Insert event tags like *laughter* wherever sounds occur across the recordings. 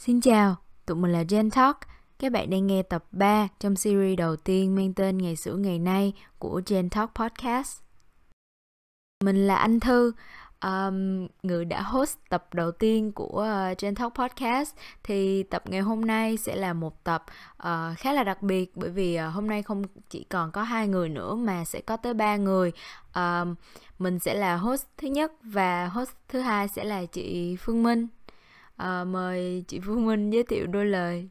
Xin chào, tụi mình là Gen Talk. Các bạn đang nghe tập 3 trong series đầu tiên mang tên Ngày xưa ngày nay của Gen Talk Podcast. Mình là Anh Thư, um, người đã host tập đầu tiên của uh, Gen Talk Podcast. Thì tập ngày hôm nay sẽ là một tập uh, khá là đặc biệt bởi vì uh, hôm nay không chỉ còn có hai người nữa mà sẽ có tới ba người. Um, mình sẽ là host thứ nhất và host thứ hai sẽ là chị Phương Minh à, mời chị Phương Minh giới thiệu đôi lời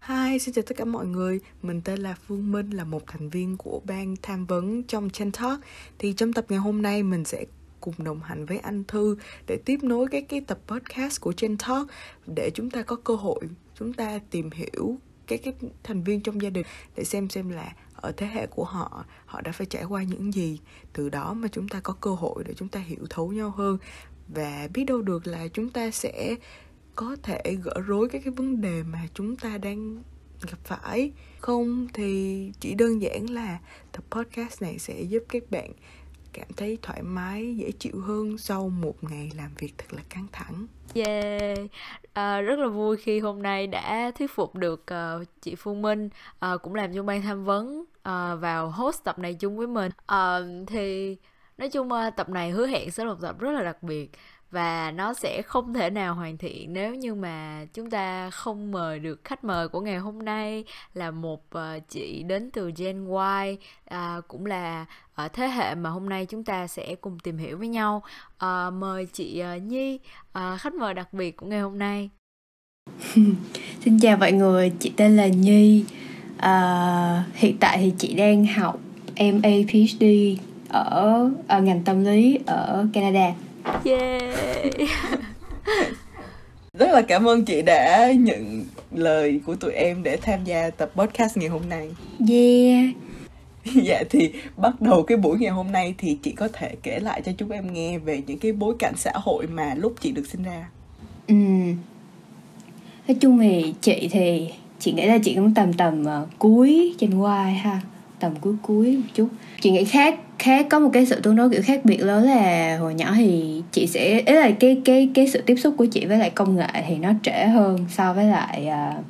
Hi, xin chào tất cả mọi người. Mình tên là Phương Minh, là một thành viên của ban tham vấn trong Chen Talk. Thì trong tập ngày hôm nay mình sẽ cùng đồng hành với anh Thư để tiếp nối cái cái tập podcast của Chen Talk để chúng ta có cơ hội chúng ta tìm hiểu cái cái thành viên trong gia đình để xem xem là ở thế hệ của họ họ đã phải trải qua những gì từ đó mà chúng ta có cơ hội để chúng ta hiểu thấu nhau hơn và biết đâu được là chúng ta sẽ có thể gỡ rối các cái vấn đề mà chúng ta đang gặp phải. Không thì chỉ đơn giản là tập podcast này sẽ giúp các bạn cảm thấy thoải mái dễ chịu hơn sau một ngày làm việc thật là căng thẳng. Yeah, à, rất là vui khi hôm nay đã thuyết phục được uh, chị Phương Minh uh, cũng làm trong ban tham vấn uh, vào host tập này chung với mình. Uh, thì nói chung uh, tập này hứa hẹn sẽ là một tập rất là đặc biệt và nó sẽ không thể nào hoàn thiện nếu như mà chúng ta không mời được khách mời của ngày hôm nay là một uh, chị đến từ Gen Y uh, cũng là ở thế hệ mà hôm nay chúng ta sẽ cùng tìm hiểu với nhau. Uh, mời chị uh, Nhi uh, khách mời đặc biệt của ngày hôm nay. *laughs* Xin chào mọi người chị tên là Nhi. Uh, hiện tại thì chị đang học MA PhD ở, ở ngành tâm lý ở Canada yeah *laughs* rất là cảm ơn chị đã nhận lời của tụi em để tham gia tập podcast ngày hôm nay. Yeah. *laughs* Dạ thì bắt đầu cái buổi ngày hôm nay thì chị có thể kể lại cho chúng em nghe về những cái bối cảnh xã hội mà lúc chị được sinh ra. Ừ. Nói chung thì chị thì chị nghĩ là chị cũng tầm tầm uh, cuối trên Y ha. Tầm cuối cuối một chút. Chị nghĩ khác khác có một cái sự tương đối kiểu khác biệt lớn là hồi nhỏ thì chị sẽ ý là cái cái cái sự tiếp xúc của chị với lại công nghệ thì nó trễ hơn so với lại uh,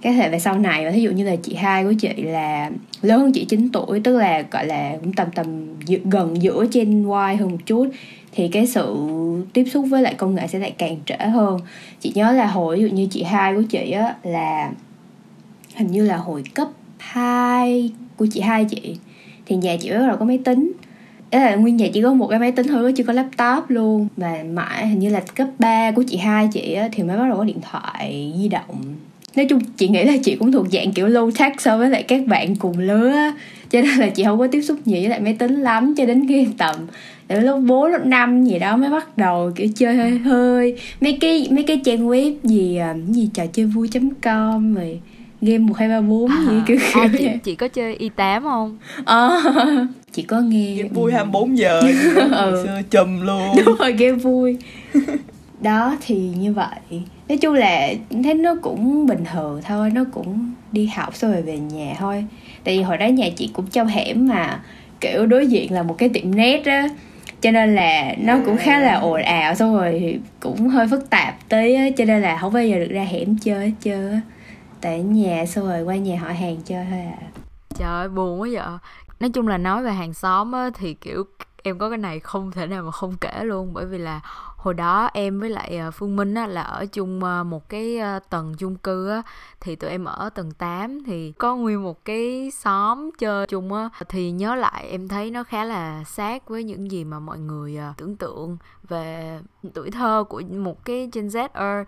cái thể về sau này. Và ví dụ như là chị hai của chị là lớn hơn chị 9 tuổi tức là gọi là cũng tầm tầm gần giữa trên Y hơn một chút thì cái sự tiếp xúc với lại công nghệ sẽ lại càng trễ hơn. Chị nhớ là hồi ví dụ như chị hai của chị á là hình như là hồi cấp 2 của chị hai chị thì nhà chị bắt đầu có máy tính. Đấy là nguyên nhà chỉ có một cái máy tính thôi chưa có laptop luôn. Mà mãi hình như là cấp 3 của chị hai chị á, thì mới bắt đầu có điện thoại di động. Nói chung chị nghĩ là chị cũng thuộc dạng kiểu low tech so với lại các bạn cùng lứa cho nên là chị không có tiếp xúc nhiều với lại máy tính lắm cho đến khi tầm từ lúc 4, lúc 5 gì đó mới bắt đầu kiểu chơi hơi hơi. Mấy cái mấy cái trang web gì ờ, gì trò chơi vui com rồi game một hai ba bốn gì à, kiểu kiểu à, chị, chị có chơi y 8 không? Ờ. À, *laughs* chị có nghe game vui 24 giờ *laughs* ừ. xưa chùm luôn. Đúng rồi game vui. *laughs* Đó thì như vậy. Nói chung là thấy nó cũng bình thường thôi nó cũng đi học xong rồi về nhà thôi. Tại vì hồi đó nhà chị cũng trong hẻm mà kiểu đối diện là một cái tiệm nét á. Cho nên là nó cũng khá là ồn ào xong rồi cũng hơi phức tạp tí á cho nên là không bao giờ được ra hẻm chơi hết trơn á tại nhà xong rồi qua nhà họ hàng chơi thôi à. Trời ơi buồn quá vậy. Nói chung là nói về hàng xóm á thì kiểu em có cái này không thể nào mà không kể luôn. Bởi vì là hồi đó em với lại ờ, Phương Minh á, là ở chung ờ, một cái ờ, tầng chung cư á, thì tụi em ở tầng 8 thì có nguyên một cái xóm chơi chung á. Thì nhớ lại em thấy nó khá là sát với những gì mà mọi người tưởng tượng về tuổi thơ của một cái Gen Z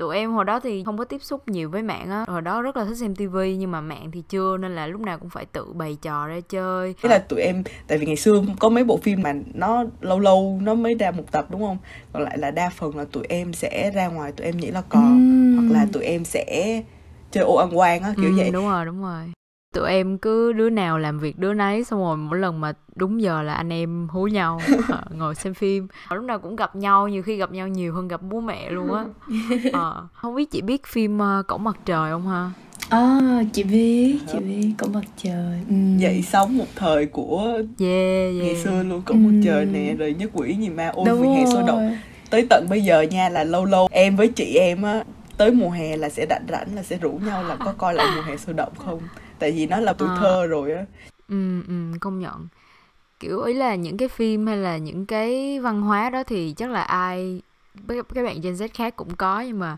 tụi em hồi đó thì không có tiếp xúc nhiều với mạng á. Hồi đó rất là thích xem tivi nhưng mà mạng thì chưa nên là lúc nào cũng phải tự bày trò ra chơi. Thế là tụi em tại vì ngày xưa có mấy bộ phim mà nó lâu lâu nó mới ra một tập đúng không? Còn lại là đa phần là tụi em sẽ ra ngoài tụi em nhảy là cò uhm. hoặc là tụi em sẽ chơi ô ăn quan á kiểu ừ, vậy. đúng rồi đúng rồi tụi em cứ đứa nào làm việc đứa nấy xong rồi mỗi lần mà đúng giờ là anh em hú nhau ờ, *laughs* ngồi xem phim lúc nào cũng gặp nhau nhiều khi gặp nhau nhiều hơn gặp bố mẹ luôn á à, *laughs* không biết chị biết phim uh, cổng mặt trời không ha À, chị biết, chị biết cổng mặt trời ừ. Dậy sống một thời của yeah, yeah. ngày xưa luôn cổng ừ. mặt trời nè Rồi nhất quỷ gì mà ôi mùa hè sôi động Tới tận bây giờ nha là lâu lâu em với chị em á tới mùa hè là sẽ rảnh rảnh là sẽ rủ nhau là có coi lại mùa hè sôi động không tại vì nó là tuổi à. thơ rồi á ừ ừ công nhận kiểu ý là những cái phim hay là những cái văn hóa đó thì chắc là ai các bạn Gen Z khác cũng có nhưng mà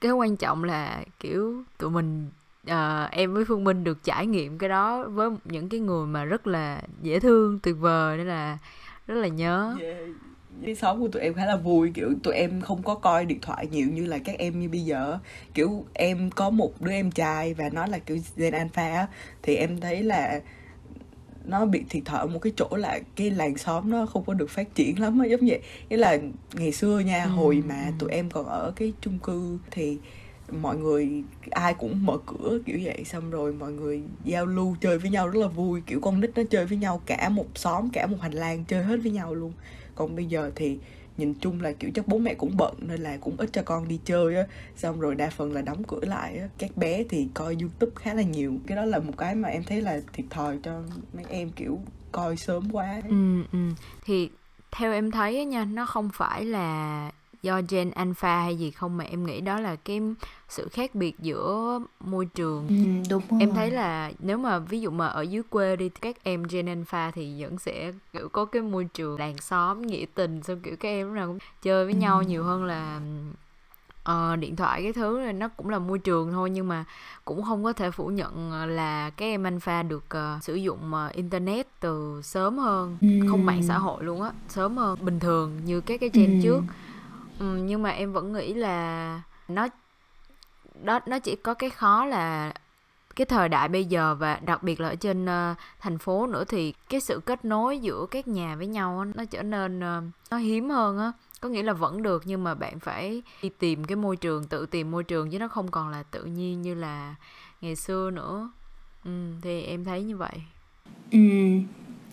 cái quan trọng là kiểu tụi mình uh, em với phương minh được trải nghiệm cái đó với những cái người mà rất là dễ thương tuyệt vời nên là rất là nhớ yeah. Đi sống của tụi em khá là vui kiểu tụi em không có coi điện thoại nhiều như là các em như bây giờ kiểu em có một đứa em trai và nó là kiểu gen alpha thì em thấy là nó bị thiệt thòi một cái chỗ là cái làng xóm nó không có được phát triển lắm á giống vậy nghĩa là ngày xưa nha ừ. hồi mà ừ. tụi em còn ở cái chung cư thì mọi người ai cũng mở cửa kiểu vậy xong rồi mọi người giao lưu chơi với nhau rất là vui kiểu con nít nó chơi với nhau cả một xóm cả một hành lang chơi hết với nhau luôn còn bây giờ thì nhìn chung là, kiểu, chắc bố mẹ cũng bận nên là cũng ít cho con đi chơi á. Xong rồi đa phần là đóng cửa lại á. Các bé thì coi youtube khá là nhiều. Cái đó là một cái mà em thấy là thiệt thòi cho mấy em, kiểu, coi sớm quá ừ ừ. Thì theo em thấy nha, nó không phải là do gen alpha hay gì không mà em nghĩ đó là cái sự khác biệt giữa môi trường ừ, đúng rồi. em thấy là nếu mà ví dụ mà ở dưới quê đi các em gen alpha thì vẫn sẽ kiểu có cái môi trường làng xóm nghĩa tình xong kiểu các em lúc nào cũng chơi với ừ. nhau nhiều hơn là uh, điện thoại cái thứ này nó cũng là môi trường thôi nhưng mà cũng không có thể phủ nhận là các em alpha được uh, sử dụng uh, internet từ sớm hơn ừ. không mạng xã hội luôn á sớm hơn bình thường như các cái gen ừ. trước ừ, nhưng mà em vẫn nghĩ là nó đó nó chỉ có cái khó là cái thời đại bây giờ và đặc biệt là ở trên uh, thành phố nữa thì cái sự kết nối giữa các nhà với nhau nó trở nên uh, nó hiếm hơn á. Có nghĩa là vẫn được nhưng mà bạn phải đi tìm cái môi trường tự tìm môi trường chứ nó không còn là tự nhiên như là ngày xưa nữa. Ừ, thì em thấy như vậy. Ừ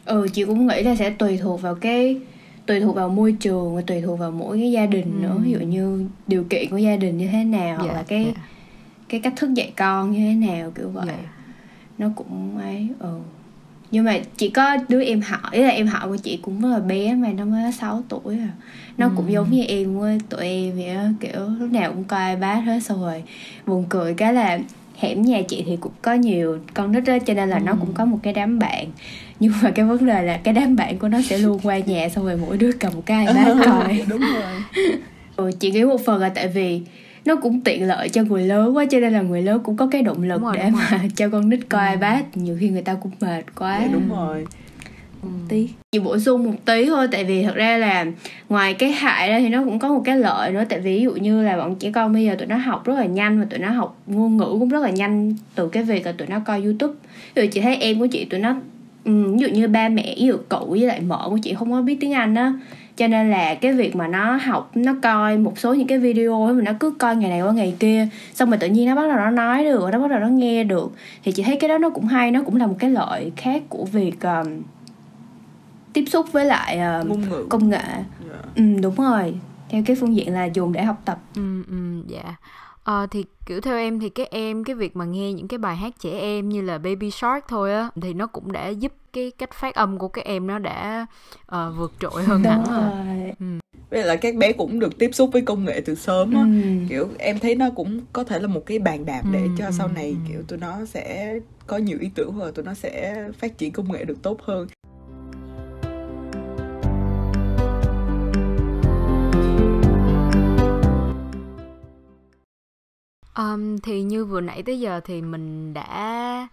ừ chị cũng nghĩ là sẽ tùy thuộc vào cái tùy thuộc vào môi trường và tùy thuộc vào mỗi cái gia đình nữa. Ví dụ như điều kiện của gia đình như thế nào yeah, hoặc là cái yeah. cái cách thức dạy con như thế nào kiểu vậy. Yeah. nó cũng ấy ừ. Nhưng mà chỉ có đứa em ý là em họ của chị cũng rất là bé mà nó mới 6 tuổi à. Nó cũng giống như em với tụi em vậy á kiểu lúc nào cũng coi ipad hết xong rồi buồn cười cái là hẻm nhà chị thì cũng có nhiều con nít đó cho nên là ừ. nó cũng có một cái đám bạn. Nhưng mà cái vấn đề là cái đám bạn của nó sẽ luôn qua nhà xong rồi mỗi đứa cầm một cái ipad coi *laughs* đúng rồi. Ừ, chị nghĩ một phần là tại vì nó cũng tiện lợi cho người lớn quá cho nên là người lớn cũng có cái động lực rồi, để mà cho con nít coi ừ. ipad. Nhiều khi người ta cũng mệt quá. Dạ, đúng rồi ừ. tí. Chỉ bổ sung một tí thôi tại vì thật ra là ngoài cái hại đó thì nó cũng có một cái lợi nữa. Tại vì ví dụ như là bọn trẻ con bây giờ tụi nó học rất là nhanh và tụi nó học ngôn ngữ cũng rất là nhanh từ cái việc là tụi nó coi youtube. Dụ chị thấy em của chị tụi nó ừ, ví dụ như ba mẹ ví dụ cậu với lại mợ của chị không có biết tiếng anh á. Cho nên là cái việc mà nó học nó coi một số những cái video mà nó cứ coi ngày này qua ngày kia xong rồi tự nhiên nó bắt đầu nó nói được nó bắt đầu nó nghe được thì chị thấy cái đó nó cũng hay nó cũng là một cái lợi khác của việc um, tiếp xúc với lại uh, công nghệ yeah. Dạ. ừ, đúng rồi theo cái phương diện là dùng để học tập ừ ừ dạ Ờ thì kiểu theo em thì cái em cái việc mà nghe những cái bài hát trẻ em như là Baby Shark thôi á thì nó cũng đã giúp cái cách phát âm của các em nó đã uh, vượt trội hơn hẳn rồi. Ừ. Vậy là các bé cũng được tiếp xúc với công nghệ từ sớm á. Ừ. Kiểu em thấy nó cũng có thể là một cái bàn đạp để ừ. cho sau này ừ. kiểu tụi nó sẽ có nhiều ý tưởng và tụi nó sẽ phát triển công nghệ được tốt hơn. Um, thì như vừa nãy tới giờ thì mình đã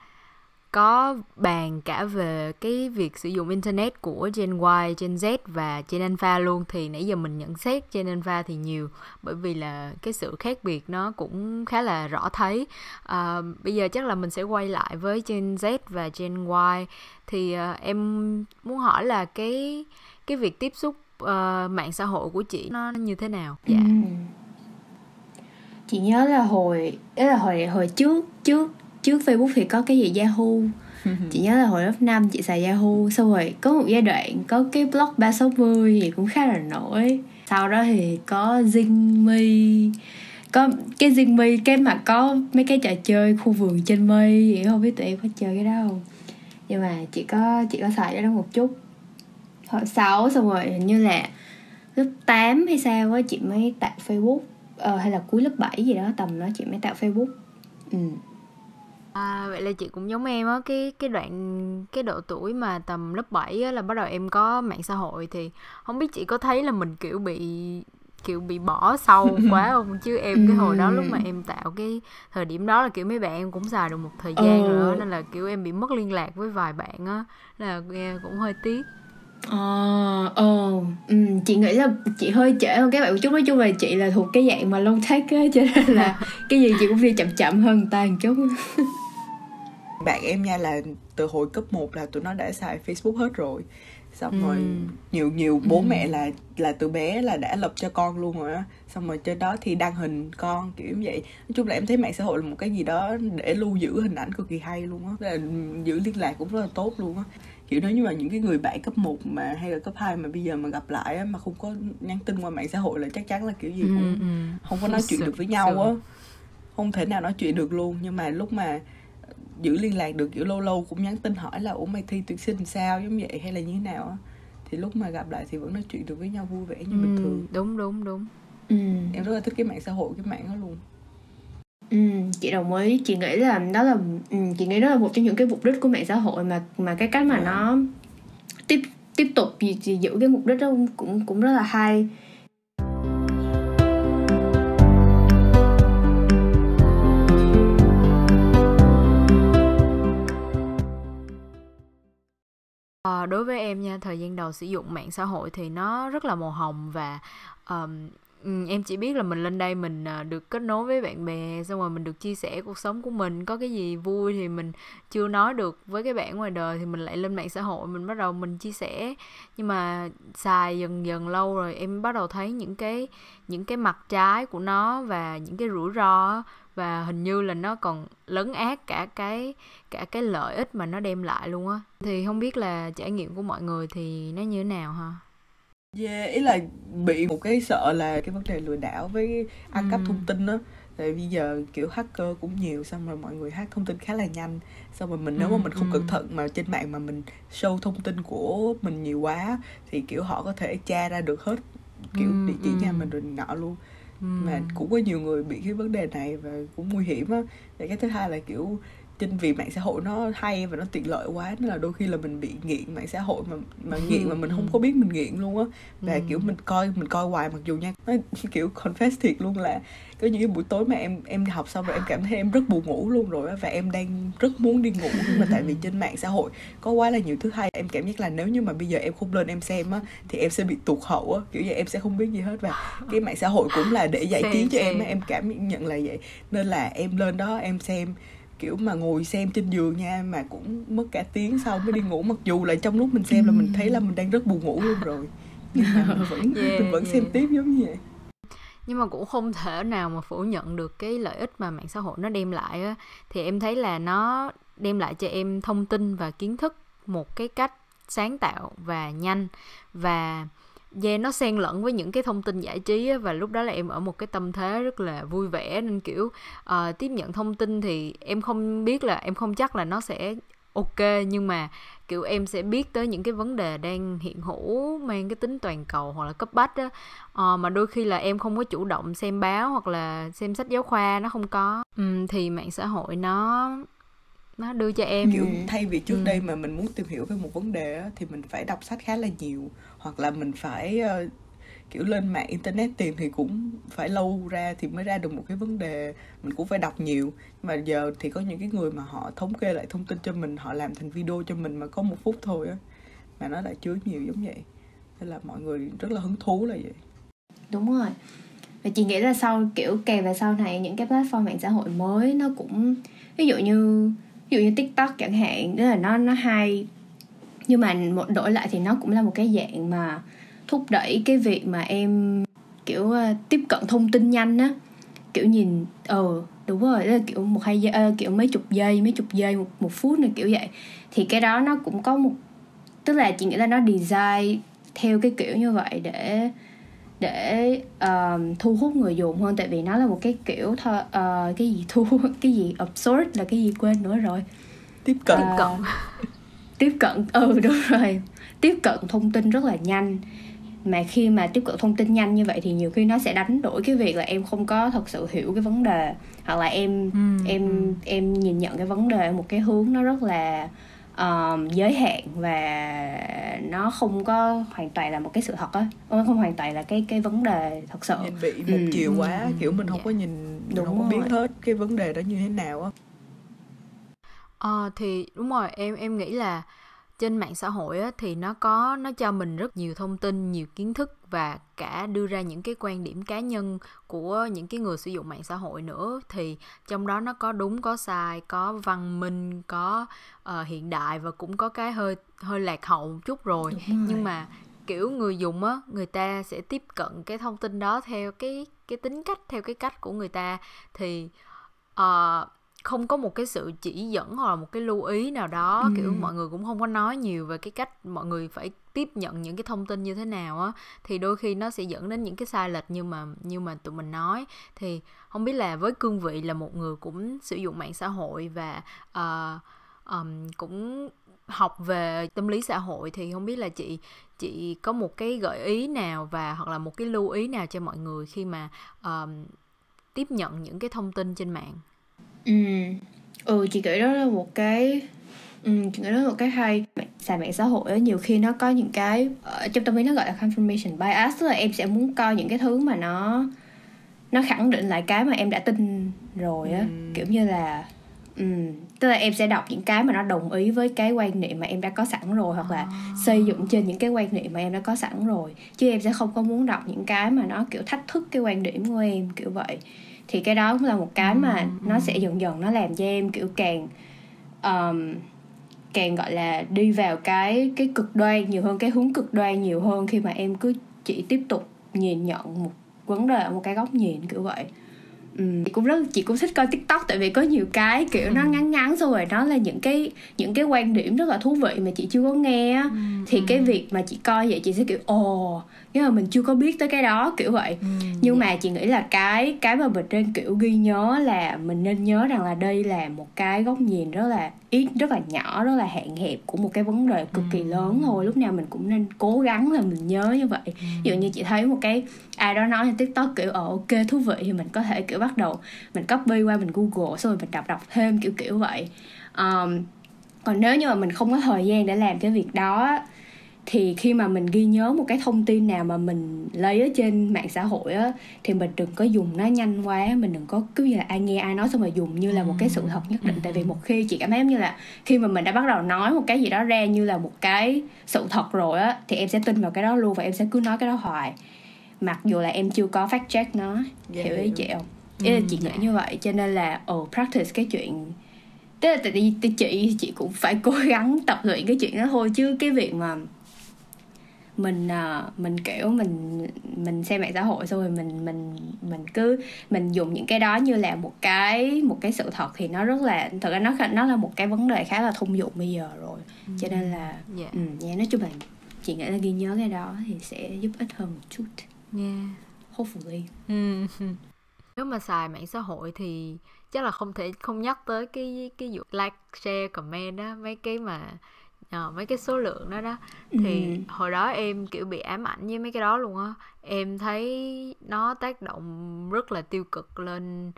có bàn cả về cái việc sử dụng internet của Gen Y, Gen Z và Gen Alpha luôn thì nãy giờ mình nhận xét Gen Alpha thì nhiều bởi vì là cái sự khác biệt nó cũng khá là rõ thấy. À, bây giờ chắc là mình sẽ quay lại với Gen Z và Gen Y thì uh, em muốn hỏi là cái cái việc tiếp xúc uh, mạng xã hội của chị nó như thế nào? Dạ. Yeah. Chị nhớ là hồi đó là hồi hồi trước trước trước Facebook thì có cái gì Yahoo. *laughs* Chị nhớ là hồi lớp 5 chị xài Yahoo xong rồi có một giai đoạn có cái blog 360 thì cũng khá là nổi. Sau đó thì có Zingme có cái Zingme cái mà có mấy cái trò chơi khu vườn trên mây vậy không biết tụi em có chơi cái đó không. Nhưng mà chị có chị có xài cái đó một chút. Hồi 6 xong rồi hình như là lớp 8 hay sao á chị mới tặng Facebook uh, hay là cuối lớp 7 gì đó tầm đó chị mới tạo Facebook ừ. À, vậy là chị cũng giống em á cái cái đoạn cái độ tuổi mà tầm lớp 7 á là bắt đầu em có mạng xã hội thì không biết chị có thấy là mình kiểu bị kiểu bị bỏ sâu *laughs* quá không chứ em cái hồi đó lúc mà em tạo cái thời điểm đó là kiểu mấy bạn em cũng xài được một thời gian ừ. rồi đó nên là kiểu em bị mất liên lạc với vài bạn á là cũng hơi tiếc Ờ, uh, um, chị nghĩ là chị hơi trễ hơn các bạn một chút nói chung là chị là thuộc cái dạng mà long take á cho nên là *laughs* cái gì chị cũng đi chậm chậm hơn người ta một chút. *laughs* Bạn em nha là từ hồi cấp 1 là tụi nó đã xài Facebook hết rồi. Xong ừ. rồi nhiều nhiều bố ừ. mẹ là là từ bé là đã lập cho con luôn rồi á. Xong rồi trên đó thì đăng hình con kiểu như vậy. Nói chung là em thấy mạng xã hội là một cái gì đó để lưu giữ hình ảnh cực kỳ hay luôn á. Là giữ liên lạc cũng rất là tốt luôn á kiểu nếu như mà những cái người bạn cấp 1 mà hay là cấp 2 mà bây giờ mà gặp lại á mà không có nhắn tin qua mạng xã hội là chắc chắn là kiểu gì cũng ừ, ừ. không có nói chuyện được với nhau á. không thể nào nói chuyện được luôn nhưng mà lúc mà giữ liên lạc được kiểu lâu lâu cũng nhắn tin hỏi là ủa mày thi tuyển sinh sao? Giống vậy hay là như thế nào á. Thì lúc mà gặp lại thì vẫn nói chuyện được với nhau vui vẻ như ừ, bình thường. đúng đúng đúng. Ừ. em rất là thích cái mạng xã hội cái mạng đó luôn Ừ, chị đồng ý chị nghĩ là đó là ừ, chị nghĩ đó là một trong những cái mục đích của mạng xã hội mà mà cái cách mà yeah. nó tiếp tiếp tục gì giữ cái mục đích đó cũng cũng rất là hay Ờ, đối với em nha, thời gian đầu sử dụng mạng xã hội thì nó rất là màu hồng và um, Ừ, em chỉ biết là mình lên đây mình à, được kết nối với bạn bè xong rồi mình được chia sẻ cuộc sống của mình. Có cái gì vui thì mình chưa nói được với cái bạn ngoài đời thì mình lại lên mạng xã hội mình bắt đầu mình chia sẻ. Nhưng mà xài dần dần lâu rồi em bắt đầu thấy những cái những cái mặt trái của nó và những cái rủi ro và hình như là nó còn lấn át cả cái cả cái lợi ích mà nó đem lại luôn á. Thì không biết là trải nghiệm của mọi người thì nó như thế nào ha? Yeah, ý là bị một cái sợ là cái vấn đề lừa đảo với ăn cắp thông tin đó tại bây giờ kiểu hacker cũng nhiều xong rồi mọi người hack thông tin khá là nhanh. Xong rồi mình nếu mà mình không cẩn thận mà trên mạng mà mình show thông tin của mình nhiều quá thì kiểu họ có thể tra ra được hết kiểu địa chỉ nhà mình rồi nọ luôn. Mà cũng có nhiều người bị cái vấn đề này và cũng nguy hiểm á. Cái thứ hai là kiểu chính vì mạng xã hội nó hay và nó tiện lợi quá nên là đôi khi là mình bị nghiện mạng xã hội mà mà nghiện mà mình không có biết mình nghiện luôn á. Và kiểu mình coi mình coi hoài mặc dù nha nó *laughs* kiểu confess thiệt luôn là có những cái buổi tối mà em em học xong rồi em cảm thấy em rất buồn ngủ luôn rồi và em đang rất muốn đi ngủ nhưng mà tại vì trên mạng xã hội có quá là nhiều thứ hay. Em cảm giác là nếu như mà bây giờ em không lên em xem á thì em sẽ bị tụt hậu á kiểu vậy em sẽ không biết gì hết. Và cái mạng xã hội cũng là để giải trí cho em á em cảm nhận là vậy. Nên là em lên đó em xem kiểu mà ngồi xem trên giường nha mà cũng mất cả tiếng sau mới đi ngủ. Mặc dù là trong lúc mình xem là mình thấy là mình đang rất buồn ngủ luôn rồi. Nhưng mà mình vẫn *laughs* yeah, mình vẫn yeah. xem tiếp giống như vậy. Nhưng mà cũng không thể nào mà phủ nhận được cái lợi ích mà mạng xã hội nó đem lại á. Thì em thấy là nó đem lại cho em thông tin và kiến thức một cái cách sáng tạo và nhanh. Và yeah, nó xen lẫn với những cái thông tin giải trí á, và lúc đó là em ở một cái tâm thế rất là vui vẻ nên kiểu uh, tiếp nhận thông tin thì em không biết là em không chắc là nó sẽ ok nhưng mà kiểu em sẽ biết tới những cái vấn đề đang hiện hữu mang cái tính toàn cầu hoặc là cấp bách á. Uh, mà đôi khi là em không có chủ động xem báo hoặc là xem sách giáo khoa nó không có. Um, thì mạng xã hội nó nó đưa cho em kiểu thay vì trước ừ. đây mà mình muốn tìm hiểu về một vấn đề á, thì mình phải đọc sách khá là nhiều hoặc là mình phải uh, kiểu lên mạng internet tìm thì cũng phải lâu ra thì mới ra được một cái vấn đề mình cũng phải đọc nhiều. Mà giờ thì có những cái người mà họ thống kê lại thông tin cho mình họ làm thành video cho mình mà có một phút thôi á mà nó lại chứa nhiều giống vậy. Nên là mọi người rất là hứng thú là vậy. Đúng rồi. Và chị nghĩ là sau kiểu kèm về sau này những cái platform mạng xã hội mới nó cũng ví dụ như ví dụ như tiktok chẳng hạn tức là nó nó hay nhưng mà một đổi lại thì nó cũng là một cái dạng mà thúc đẩy cái việc mà em kiểu uh, tiếp cận thông tin nhanh á. Kiểu nhìn ờ ừ, đúng rồi đó là kiểu một hai giây uh, kiểu mấy chục giây mấy chục giây một, một phút này kiểu vậy. Thì cái đó nó cũng có một tức là chị nghĩ là nó design theo cái kiểu như vậy để để uh, thu hút người dùng hơn. Tại vì nó là một cái kiểu thôi uh, cái gì thu *laughs* cái gì absorb là cái gì quên nữa rồi. Tiếp cận uh, cận tiếp cận ừ đúng rồi tiếp cận thông tin rất là nhanh mà khi mà tiếp cận thông tin nhanh như vậy thì nhiều khi nó sẽ đánh đổi cái việc là em không có thật sự hiểu cái vấn đề hoặc là em ừ. em ừ. em nhìn nhận cái vấn đề một cái hướng nó rất là um, giới hạn và nó không có hoàn toàn là một cái sự thật á nó không hoàn toàn là cái cái vấn đề thật sự nhìn bị một ừ. chiều quá ừ. kiểu mình không yeah. có nhìn mình đúng không có biết hết cái vấn đề đó như thế nào á ờ thì đúng rồi em em nghĩ là trên mạng xã hội á, thì nó có nó cho mình rất nhiều thông tin nhiều kiến thức và cả đưa ra những cái quan điểm cá nhân của những cái người sử dụng mạng xã hội nữa. Thì trong đó nó có đúng có sai có văn minh có uh, hiện đại và cũng có cái hơi hơi lạc hậu một chút rồi. rồi. Nhưng mà kiểu người dùng á người ta sẽ tiếp cận cái thông tin đó theo cái cái tính cách theo cái cách của người ta. Thì uh, không có một cái sự chỉ dẫn hoặc là một cái lưu ý nào đó ừ. kiểu mọi người cũng không có nói nhiều về cái cách mọi người phải tiếp nhận những cái thông tin như thế nào á thì đôi khi nó sẽ dẫn đến những cái sai lệch như mà như mà tụi mình nói thì không biết là với cương vị là một người cũng sử dụng mạng xã hội và uh, um, cũng học về tâm lý xã hội thì không biết là chị chị có một cái gợi ý nào và hoặc là một cái lưu ý nào cho mọi người khi mà um, tiếp nhận những cái thông tin trên mạng Ừ. Ừ, chị nghĩ đó là một cái Ừ, chị nghĩ đó là một cái hay xài mạng xã hội á nhiều khi nó có những cái ở trong tâm lý nó gọi là confirmation bias tức là em sẽ muốn coi những cái thứ mà nó nó khẳng định lại cái mà em đã tin rồi á ừ. kiểu như là ừ, tức là em sẽ đọc những cái mà nó đồng ý với cái quan niệm mà em đã có sẵn rồi hoặc là à. xây dựng trên những cái quan niệm mà em đã có sẵn rồi chứ em sẽ không có muốn đọc những cái mà nó kiểu thách thức cái quan điểm của em kiểu vậy thì cái đó cũng là một cái mà ừ, nó ừ. sẽ dần dần nó làm cho em kiểu càng um, càng gọi là đi vào cái cái cực đoan nhiều hơn cái hướng cực đoan nhiều hơn khi mà em cứ chỉ tiếp tục nhìn nhận một vấn đề ở một cái góc nhìn kiểu vậy Ừ, chị cũng rất chị cũng thích coi tiktok tại vì có nhiều cái kiểu nó ừ. ngắn ngắn xong rồi nó là những cái những cái quan điểm rất là thú vị mà chị chưa có nghe ừ, thì cái việc mà chị coi vậy chị sẽ kiểu ồ nhưng mà mình chưa có biết tới cái đó kiểu vậy. Ừ, nhưng yeah. mà chị nghĩ là cái cái mà mình nên kiểu ghi nhớ là mình nên nhớ rằng là đây là một cái góc nhìn rất là ít rất là nhỏ rất là hạn hẹp của một cái vấn đề cực kỳ lớn thôi. Lúc nào mình cũng nên cố gắng là mình nhớ như vậy. Ví dụ như chị thấy một cái ai đó nói trên tiktok kiểu ờ ok thú vị thì mình có thể kiểu bắt đầu mình copy qua mình google xong rồi mình đọc đọc thêm kiểu kiểu vậy. Um, còn nếu như mà mình không có thời gian để làm cái việc đó thì khi mà mình ghi nhớ một cái thông tin nào mà mình lấy ở trên mạng xã hội á thì mình đừng có dùng nó nhanh quá mình đừng có cứ như là ai nghe ai nói xong rồi dùng như là một cái sự thật nhất định. Tại vì một khi chị cảm thấy như là khi mà mình đã bắt đầu nói một cái gì đó ra như là một cái sự thật rồi á thì em sẽ tin vào cái đó luôn và em sẽ cứ nói cái đó hoài. Mặc dù là em chưa có fact check nó yeah, dạ, hiểu ý chị không? Ý là chị nghĩ như vậy cho nên là ồ oh, practice cái chuyện tức là tại vì chị chị cũng phải cố gắng tập luyện cái chuyện đó thôi chứ cái việc mà mình uh, mình kiểu mình mình xem mạng xã hội xong rồi mình mình mình cứ mình dùng những cái đó như là một cái một cái sự thật thì nó rất là thật ra nó nó là một cái vấn đề khá là thông dụng bây giờ rồi ừ. cho nên là yeah. Ừ, yeah, nói chung là chị nghĩ là ghi nhớ cái đó thì sẽ giúp ích hơn một chút yeah. hopefully ừ. *laughs* nếu mà xài mạng xã hội thì chắc là không thể không nhắc tới cái cái vụ like share comment đó mấy cái mà uh, mấy cái số lượng đó đó. Thì ừ. hồi đó em kiểu bị ám ảnh với mấy cái đó luôn á. Em thấy nó tác động rất là tiêu cực lên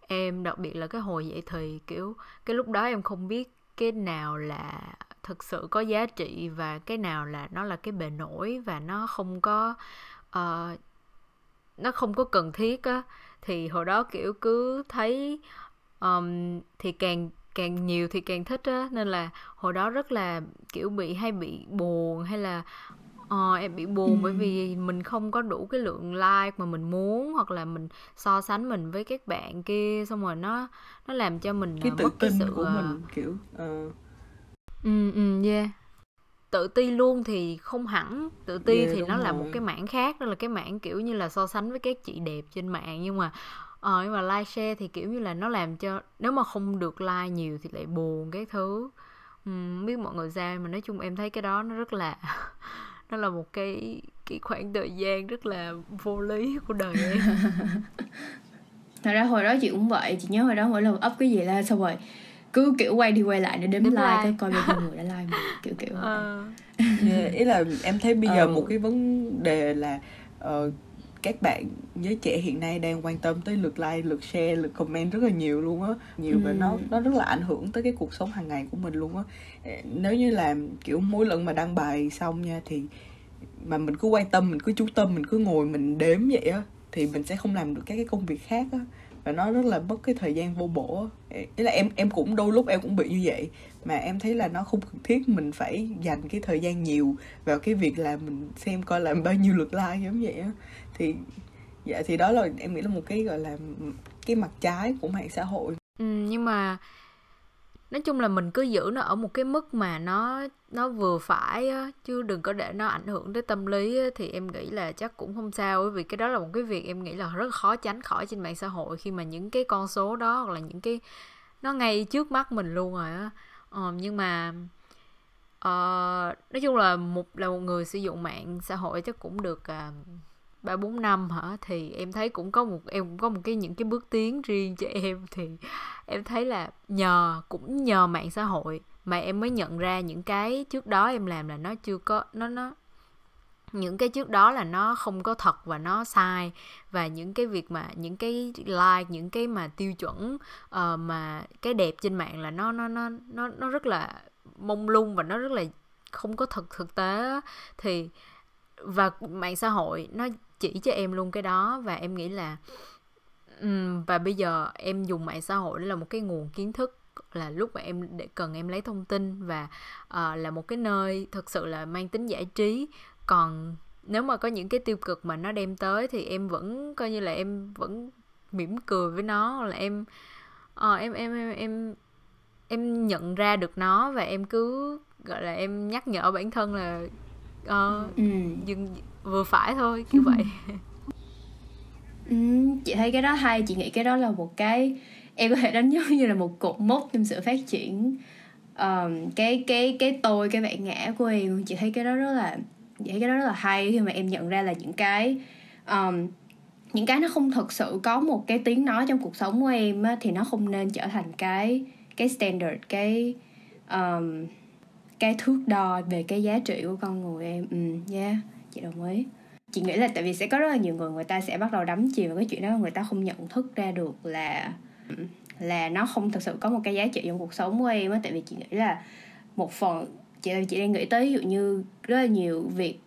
em đặc biệt là cái hồi dậy thì kiểu cái lúc đó em không biết cái nào là thực sự có giá trị và cái nào là nó là cái bề nổi và nó không có uh, nó không có cần thiết á. Thì hồi đó kiểu cứ thấy um, thì càng càng nhiều thì càng thích á nên là hồi đó rất là kiểu bị hay bị buồn hay là uh, em bị buồn ừ. bởi vì mình không có đủ cái lượng like mà mình muốn hoặc là mình so sánh mình với các bạn kia xong rồi nó nó làm cho mình cái uh, tự mất tin cái sự của uh... mình kiểu uh... ừ ừ yeah tự ti luôn thì không hẳn tự ti yeah, thì nó rồi. là một cái mảng khác đó là cái mảng kiểu như là so sánh với các chị đẹp trên mạng nhưng mà ờ nhưng mà like share thì kiểu như là nó làm cho nếu mà không được like nhiều thì lại buồn cái thứ uhm, biết mọi người sao mà nói chung em thấy cái đó nó rất là *laughs* nó là một cái cái khoảng thời gian rất là vô lý của đời em *laughs* thật ra hồi đó chị cũng vậy chị nhớ hồi đó mỗi lần up cái gì lên xong rồi cứ kiểu quay đi quay lại để đếm, đếm like, like. coi bao nhiêu người đã like mình kiểu kiểu *laughs* uh. yeah, ý là em thấy bây giờ uh. một cái vấn đề là uh, các bạn giới trẻ hiện nay đang quan tâm tới lượt like, lượt share, lượt comment rất là nhiều luôn á, nhiều ừ. và nó nó rất là ảnh hưởng tới cái cuộc sống hàng ngày của mình luôn á. Nếu như làm kiểu mỗi lần mà đăng bài xong nha thì mà mình cứ quan tâm, mình cứ chú tâm, mình cứ ngồi mình đếm vậy á thì mình sẽ không làm được các cái công việc khác á và nó rất là mất cái thời gian vô bổ ý là em em cũng đôi lúc em cũng bị như vậy mà em thấy là nó không cần thiết mình phải dành cái thời gian nhiều vào cái việc là mình xem coi làm bao nhiêu lượt like giống vậy á thì dạ thì đó là em nghĩ là một cái gọi là cái mặt trái của mạng xã hội. Ừ, nhưng mà nói chung là mình cứ giữ nó ở một cái mức mà nó nó vừa phải á chứ đừng có để nó ảnh hưởng tới tâm lý á, thì em nghĩ là chắc cũng không sao bởi vì cái đó là một cái việc em nghĩ là rất khó tránh khỏi trên mạng xã hội khi mà những cái con số đó hoặc là những cái nó ngay trước mắt mình luôn rồi á. Ờ, nhưng mà uh, nói chung là một là một người sử dụng mạng xã hội chắc cũng được uh, ba bốn năm hả? Thì em thấy cũng có một em cũng có một cái những cái bước tiến riêng cho *laughs* em. Thì em thấy là nhờ cũng nhờ mạng xã hội mà em mới nhận ra những cái trước đó em làm là nó chưa có nó nó những cái trước đó là nó không có thật và nó sai. Và những cái việc mà những cái like những cái mà tiêu chuẩn uh, mà cái đẹp trên mạng là nó nó nó nó nó rất là mông lung và nó rất là không có thật thực tế thì và mạng xã hội nó chỉ cho em luôn cái đó và em nghĩ là um, và bây giờ em dùng mạng xã hội là một cái nguồn kiến thức là lúc mà em để cần em lấy thông tin và uh, là một cái nơi thực sự là mang tính giải trí còn nếu mà có những cái tiêu cực mà nó đem tới thì em vẫn coi như là em vẫn mỉm cười với nó là em uh, em em em em em nhận ra được nó và em cứ gọi là em nhắc nhở bản thân là uh, ừ. dừng vừa phải thôi kiểu vậy. Ừ, chị thấy cái đó hay chị nghĩ cái đó là một cái em có thể đánh dấu như là một cột mốc trong sự phát triển um, cái cái cái tôi cái bản ngã của em. Chị thấy cái đó rất là chị thấy cái đó rất là hay khi mà em nhận ra là những cái um, những cái nó không thực sự có một cái tiếng nói trong cuộc sống của em á, thì nó không nên trở thành cái cái standard cái um, cái thước đo về cái giá trị của con người em. Ừ yeah chị đồng ý. Chị nghĩ là tại vì sẽ có rất là nhiều người người ta sẽ bắt đầu đắm chìm vào cái chuyện đó người ta không nhận thức ra được là là nó không thực sự có một cái giá trị trong cuộc sống của em á. Tại vì chị nghĩ là một phần chị chị đang nghĩ tới ví dụ như rất là nhiều việc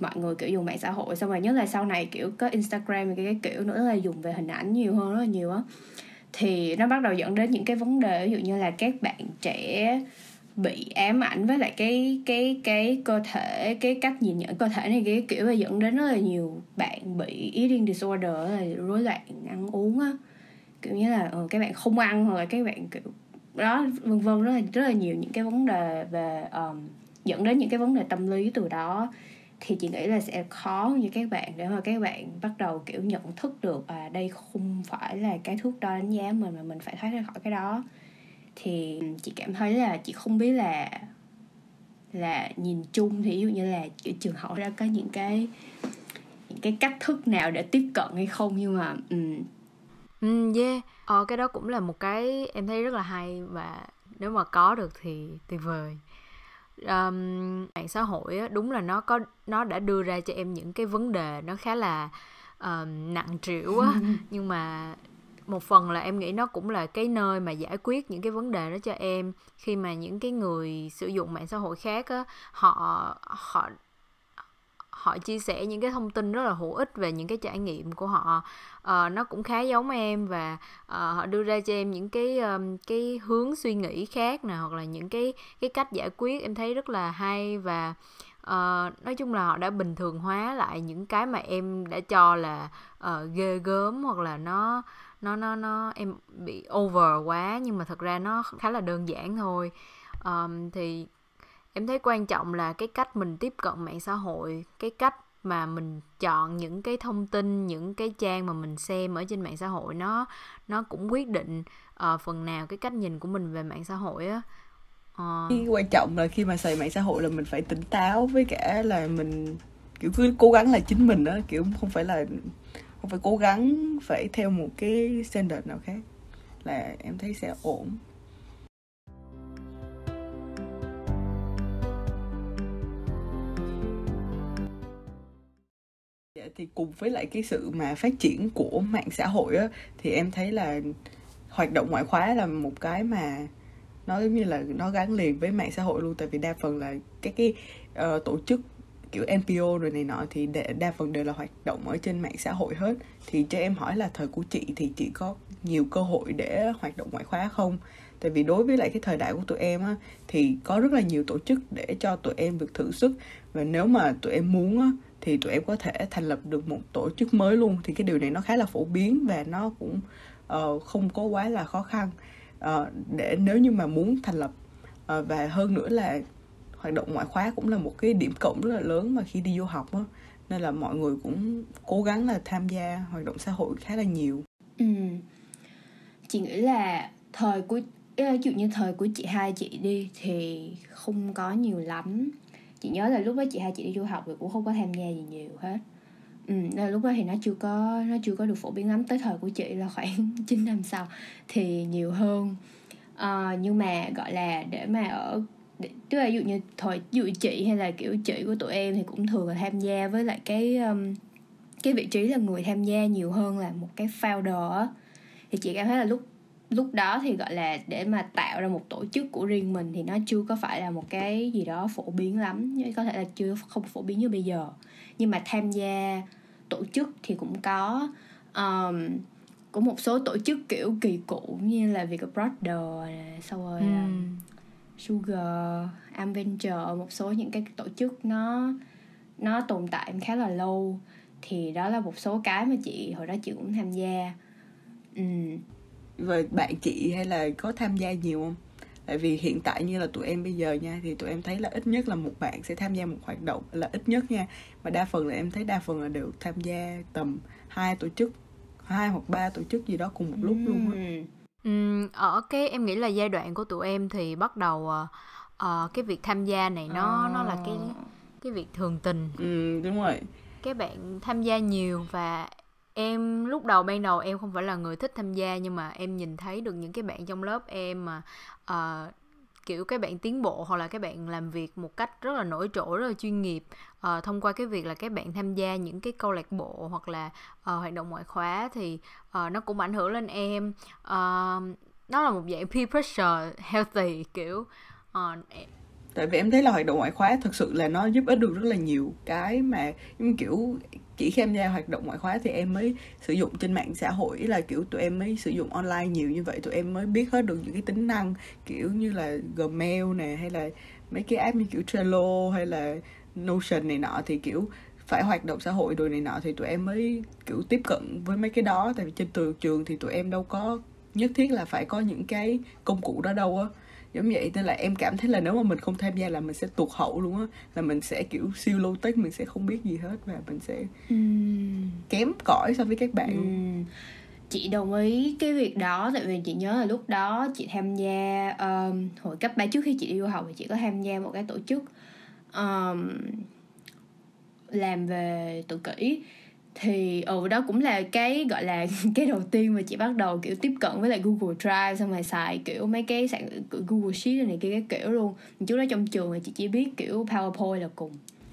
mọi người kiểu dùng mạng xã hội xong rồi nhất là sau này kiểu có Instagram cái, cái kiểu nữa là dùng về hình ảnh nhiều hơn rất là nhiều á. Thì nó bắt đầu dẫn đến những cái vấn đề ví dụ như là các bạn trẻ bị ám ảnh với lại cái cái cái cơ thể cái cách nhìn nhận cơ thể này cái kiểu là dẫn đến rất là nhiều bạn bị eating disorder là rối loạn ăn uống á. Kiểu như là ừ, các bạn không ăn hoặc là các bạn kiểu đó vân vân rất là rất là nhiều những cái vấn đề về um, dẫn đến những cái vấn đề tâm lý từ đó. Thì chị nghĩ là sẽ khó như các bạn để mà các bạn bắt đầu kiểu nhận thức được à đây không phải là cái thuốc đo đánh giá mình mà mình phải thoát ra khỏi cái đó thì chị cảm thấy là chị không biết là là nhìn chung thì ví dụ như là trường học ra có những cái những cái cách thức nào để tiếp cận hay không nhưng mà um, ừ yeah. Ờ cái đó cũng là một cái em thấy rất là hay và nếu mà có được thì tuyệt vời. Um, mạng xã hội á, đúng là nó có nó đã đưa ra cho em những cái vấn đề nó khá là um, nặng trĩu á. *laughs* Nhưng mà một phần là em nghĩ nó cũng là cái nơi mà giải quyết những cái vấn đề đó cho em. Khi mà những cái người sử dụng mạng xã hội khác á họ họ họ chia sẻ những cái thông tin rất là hữu ích về những cái trải nghiệm của họ. À, nó cũng khá giống em và à, họ đưa ra cho em những cái um, cái hướng suy nghĩ khác nè hoặc là những cái cái cách giải quyết em thấy rất là hay và uh, nói chung là họ đã bình thường hóa lại những cái mà em đã cho là uh, ghê gớm hoặc là nó nó nó nó em bị over quá nhưng mà thật ra nó khá là đơn giản thôi um, thì em thấy quan trọng là cái cách mình tiếp cận mạng xã hội cái cách mà mình chọn những cái thông tin những cái trang mà mình xem ở trên mạng xã hội nó nó cũng quyết định uh, phần nào cái cách nhìn của mình về mạng xã hội á uh. quan trọng là khi mà xài mạng xã hội là mình phải tỉnh táo với cả là mình kiểu cứ cố gắng là chính mình đó kiểu không phải là không phải cố gắng phải theo một cái standard nào khác là em thấy sẽ ổn. Dạ, thì cùng với lại cái sự mà phát triển của mạng xã hội á thì em thấy là hoạt động ngoại khóa là một cái mà nó giống như là nó gắn liền với mạng xã hội luôn. Tại vì đa phần là các cái uh, tổ chức kiểu NPO rồi này nọ thì đa, đa phần đều là hoạt động ở trên mạng xã hội hết. Thì cho em hỏi là thời của chị thì chị có nhiều cơ hội để hoạt động ngoại khóa không? Tại vì đối với lại cái thời đại của tụi em á thì có rất là nhiều tổ chức để cho tụi em được thử sức. Và nếu mà tụi em muốn á thì tụi em có thể thành lập được một tổ chức mới luôn. Thì cái điều này nó khá là phổ biến và nó cũng uh, không có quá là khó khăn. Uh, để nếu như mà muốn thành lập uh, và hơn nữa là hoạt động ngoại khóa cũng là một cái điểm cộng rất là lớn mà khi đi du học á. Nên là mọi người cũng cố gắng là tham gia hoạt động xã hội khá là nhiều. Ừ. Chị nghĩ là thời của ví dụ như thời của chị hai chị đi thì không có nhiều lắm. Chị nhớ là lúc đó chị hai chị đi du học thì cũng không có tham gia gì nhiều hết. Ừ, nên lúc đó thì nó chưa có nó chưa có được phổ biến lắm. Tới thời của chị là khoảng *laughs* 9 năm sau thì nhiều hơn. À, nhưng mà gọi là để mà ở tức là ví dụ như thời ví dụ chị hay là kiểu chị của tụi em thì cũng thường là tham gia với lại cái um, cái vị trí là người tham gia nhiều hơn là một cái founder á thì chị cảm thấy là lúc lúc đó thì gọi là để mà tạo ra một tổ chức của riêng mình thì nó chưa có phải là một cái gì đó phổ biến lắm có thể là chưa không phổ biến như bây giờ nhưng mà tham gia tổ chức thì cũng có um, có một số tổ chức kiểu kỳ cũ như là việc Brother sau rồi ừ. Sugar, Adventure một số những cái tổ chức nó nó tồn tại khá là lâu. Thì đó là một số cái mà chị hồi đó chị cũng tham gia. Ừ. Và bạn chị hay là có tham gia nhiều không? Tại vì hiện tại như là tụi em bây giờ nha Thì tụi em thấy là ít nhất là một bạn sẽ tham gia một hoạt động Là ít nhất nha. Mà đa phần là em thấy đa phần là đều tham gia tầm hai tổ chức hai hoặc ba tổ chức gì đó cùng một lúc luôn á Ừm, ở cái em nghĩ là giai đoạn của tụi em thì bắt đầu ờ, ờ, cái việc tham gia này nó nó là cái ờ. cái việc thường tình. Ừ, đúng rồi. Cái bạn tham gia nhiều và em lúc đầu ban đầu em không phải là người thích tham gia nhưng mà em nhìn thấy được những cái bạn trong lớp em mà uh, kiểu các bạn tiến bộ hoặc là các bạn làm việc một cách rất là nổi trội rất là chuyên nghiệp uh, thông qua cái việc là các bạn tham gia những cái câu lạc bộ hoặc là uh, hoạt động ngoại khóa thì uh, nó cũng ảnh hưởng lên em. Uh, nó là một dạng *laughs* peer pressure healthy kiểu uh, tại vì em thấy là hoạt động ngoại khóa thực sự là nó giúp ích được rất là nhiều cái mà kiểu chỉ khi em ra hoạt động ngoại khóa thì em mới sử dụng trên mạng xã hội là kiểu tụi em mới sử dụng online nhiều như vậy, tụi em mới biết hết được những cái tính năng, kiểu như là gmail nè, hay là mấy cái app như kiểu trello, hay là notion này nọ, thì kiểu phải hoạt động xã hội rồi này nọ, thì tụi em mới kiểu tiếp cận với mấy cái đó. Tại vì trên từ trường thì tụi em đâu có nhất thiết là phải có những cái công cụ đó đâu á giống vậy nên là em cảm thấy là nếu mà mình không tham gia là mình sẽ tụt hậu luôn á là mình sẽ kiểu siêu low tech mình sẽ không biết gì hết và mình sẽ uhm. kém cỏi so với các bạn uhm. chị đồng ý cái việc đó tại vì chị nhớ là lúc đó chị tham gia um, hồi cấp 3 trước khi chị đi du học thì chị có tham gia một cái tổ chức um, làm về tự kỷ thì ừ đó cũng là cái gọi là *laughs* cái đầu tiên mà chị bắt đầu kiểu tiếp cận với lại Google Drive xong rồi xài kiểu mấy cái sản Google Sheet này kia cái kiểu luôn. Trước đó trong trường thì chị chỉ biết kiểu PowerPoint là cùng.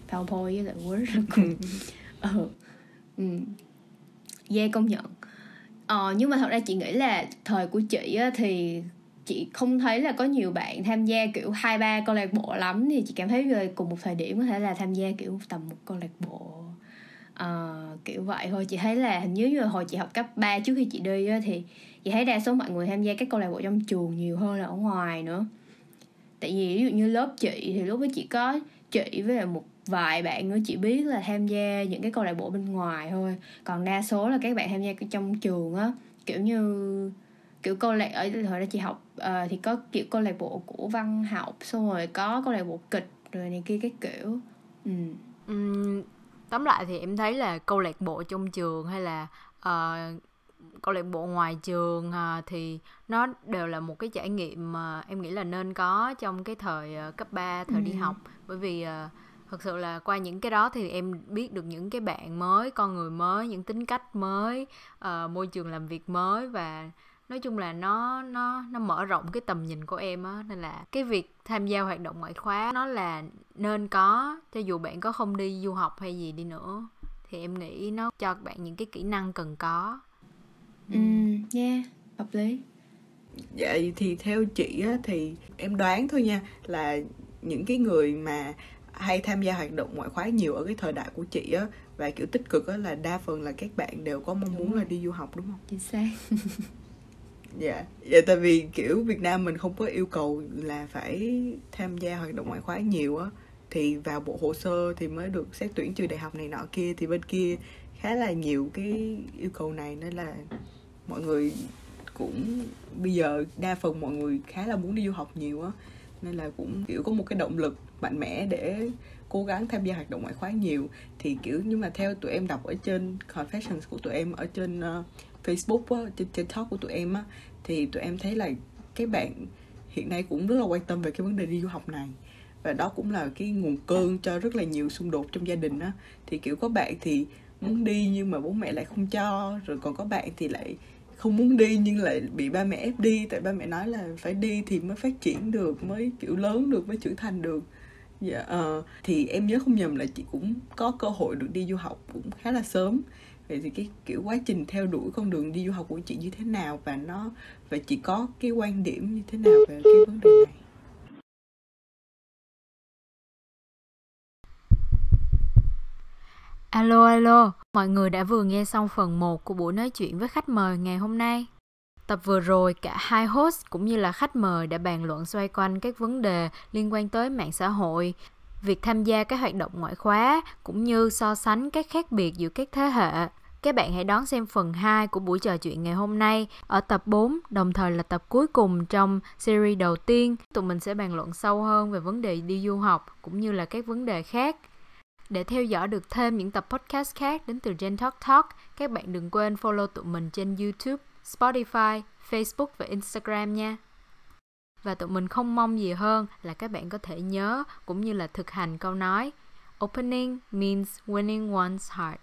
PowerPoint với lại Word là cùng. *laughs* *laughs* Ừ. ừ. Yeah công nhận. Ờ nhưng mà thật ra chị nghĩ là thời của chị á, thì chị không thấy là có nhiều bạn tham gia kiểu hai ba câu lạc bộ lắm thì chị cảm thấy về cùng một thời điểm có thể là tham gia kiểu tầm một câu lạc bộ uh, kiểu vậy thôi. Chị thấy là hình như là hồi chị học cấp 3 trước khi chị đi á, thì chị thấy đa số mọi người tham gia các câu lạc bộ trong trường nhiều hơn là ở ngoài nữa. Tại vì ví dụ như lớp chị thì lúc đó chị có chị với lại một vài bạn nữa chị biết là tham gia những cái câu lạc bộ bên ngoài thôi. Còn đa số là các bạn tham gia trong trường á kiểu như kiểu câu lạc ở hồi đó chị học uh, thì có kiểu câu lạc bộ của văn học xong rồi có câu lạc bộ kịch rồi này kia cái kiểu. Ừ. Uhm, tóm lại thì em thấy là câu lạc bộ trong trường hay là uh, câu lạc bộ ngoài trường uh, thì nó đều là một cái trải nghiệm mà em nghĩ là nên có trong cái thời uh, cấp 3, thời ừ. đi học bởi vì uh, thực sự là qua những cái đó thì em biết được những cái bạn mới con người mới những tính cách mới uh, môi trường làm việc mới và nói chung là nó nó nó mở rộng cái tầm nhìn của em á nên là cái việc tham gia hoạt động ngoại khóa nó là nên có cho dù bạn có không đi du học hay gì đi nữa thì em nghĩ nó cho các bạn những cái kỹ năng cần có. Ừ yeah hợp lý. Vậy thì theo chị á thì em đoán thôi nha là những cái người mà hay tham gia hoạt động ngoại khóa nhiều ở cái thời đại của chị á và kiểu tích cực á là đa phần là các bạn đều có mong muốn là đi du học đúng không? chính xác *laughs* dạ yeah. dạ tại vì kiểu Việt Nam mình không có yêu cầu là phải tham gia hoạt động ngoại khóa nhiều á thì vào bộ hồ sơ thì mới được xét tuyển trường đại học này nọ kia thì bên kia khá là nhiều cái yêu cầu này nên là mọi người cũng bây giờ đa phần mọi người khá là muốn đi du học nhiều á nên là cũng kiểu có một cái động lực mạnh mẽ để cố gắng tham gia hoạt động ngoại khóa nhiều thì kiểu nhưng mà theo tụi em đọc ở trên confessions của tụi em ở trên uh, Facebook á, trên trên talk của tụi em á thì tụi em thấy là cái bạn hiện nay cũng rất là quan tâm về cái vấn đề đi du học này. Và đó cũng là cái nguồn cơn cho rất là nhiều xung đột trong gia đình á. Thì kiểu có bạn thì muốn đi nhưng mà bố mẹ lại không cho rồi còn có bạn thì lại không muốn đi nhưng lại bị ba mẹ ép đi tại ba mẹ nói là phải đi thì mới phát triển được mới kiểu lớn được mới trưởng thành được. Dạ uh, thì em nhớ không nhầm là chị cũng có cơ hội được đi du học cũng khá là sớm vậy thì cái kiểu quá trình theo đuổi con đường đi du học của chị như thế nào? Và nó và chị có cái quan điểm như thế nào về cái vấn đề này? Alo alo, mọi người đã vừa nghe xong phần 1 của buổi nói chuyện với khách mời ngày hôm nay. Tập vừa rồi, cả hai host cũng như là khách mời đã bàn luận xoay quanh các vấn đề liên quan tới mạng xã hội, việc tham gia các hoạt động ngoại khóa cũng như so sánh các khác biệt giữa các thế hệ. Các bạn hãy đón xem phần 2 của buổi trò chuyện ngày hôm nay ở tập 4, đồng thời là tập cuối cùng trong series đầu tiên. Tụi mình sẽ bàn luận sâu hơn về vấn đề đi du học cũng như là các vấn đề khác. Để theo dõi được thêm những tập podcast khác đến từ Gen Talk Talk, các bạn đừng quên follow tụi mình trên YouTube, Spotify, Facebook và Instagram nha. Và tụi mình không mong gì hơn là các bạn có thể nhớ cũng như là thực hành câu nói, Opening means winning one's heart.